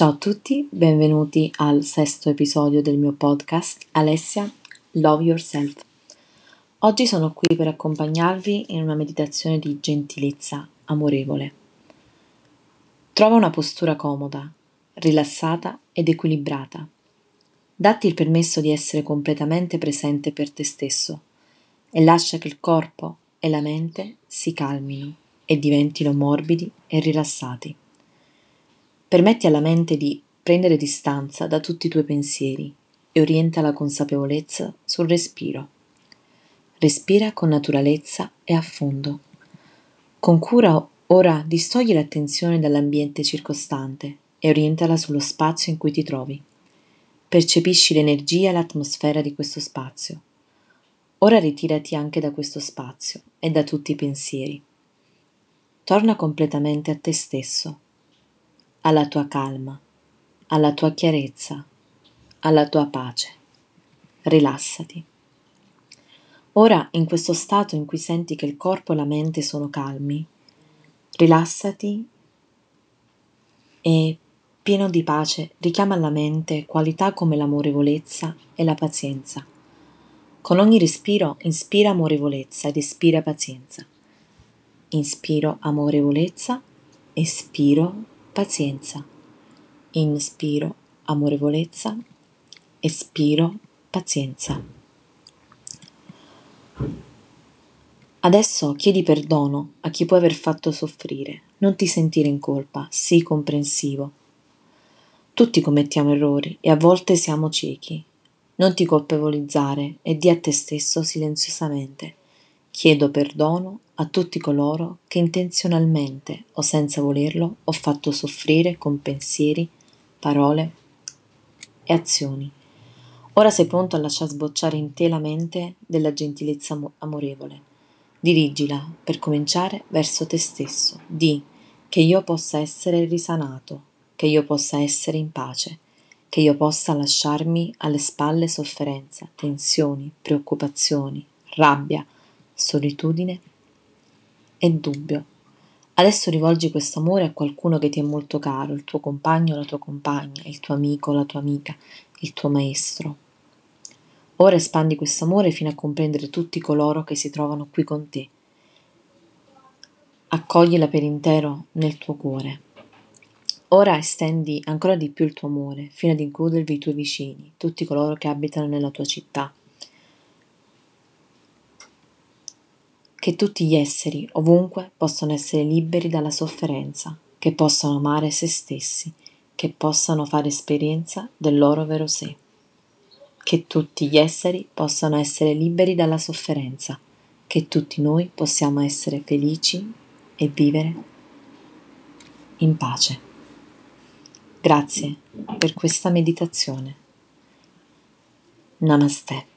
Ciao a tutti, benvenuti al sesto episodio del mio podcast Alessia Love Yourself. Oggi sono qui per accompagnarvi in una meditazione di gentilezza amorevole. Trova una postura comoda, rilassata ed equilibrata. Datti il permesso di essere completamente presente per te stesso e lascia che il corpo e la mente si calmino e diventino morbidi e rilassati. Permetti alla mente di prendere distanza da tutti i tuoi pensieri e orienta la consapevolezza sul respiro. Respira con naturalezza e a fondo. Con cura ora distogli l'attenzione dall'ambiente circostante e orientala sullo spazio in cui ti trovi. Percepisci l'energia e l'atmosfera di questo spazio. Ora ritirati anche da questo spazio e da tutti i pensieri. Torna completamente a te stesso alla tua calma, alla tua chiarezza, alla tua pace. Rilassati. Ora, in questo stato in cui senti che il corpo e la mente sono calmi, rilassati e, pieno di pace, richiama alla mente qualità come l'amorevolezza e la pazienza. Con ogni respiro inspira amorevolezza ed espira pazienza. Inspiro amorevolezza, espiro pazienza. Inspiro amorevolezza, espiro pazienza. Adesso chiedi perdono a chi può aver fatto soffrire. Non ti sentire in colpa, sii comprensivo. Tutti commettiamo errori e a volte siamo ciechi. Non ti colpevolizzare e di a te stesso silenziosamente. Chiedo perdono a tutti coloro che intenzionalmente o senza volerlo ho fatto soffrire con pensieri, parole e azioni. Ora sei pronto a lasciar sbocciare in te la mente della gentilezza amorevole. Dirigila per cominciare verso te stesso. Di che io possa essere risanato, che io possa essere in pace, che io possa lasciarmi alle spalle sofferenza, tensioni, preoccupazioni, rabbia, solitudine e dubbio. Adesso rivolgi questo amore a qualcuno che ti è molto caro, il tuo compagno o la tua compagna, il tuo amico o la tua amica, il tuo maestro. Ora espandi questo amore fino a comprendere tutti coloro che si trovano qui con te. Accoglila per intero nel tuo cuore. Ora estendi ancora di più il tuo amore fino ad includervi i tuoi vicini, tutti coloro che abitano nella tua città, che tutti gli esseri ovunque possano essere liberi dalla sofferenza, che possano amare se stessi, che possano fare esperienza del loro vero sé, che tutti gli esseri possano essere liberi dalla sofferenza, che tutti noi possiamo essere felici e vivere in pace. Grazie per questa meditazione. Namaste.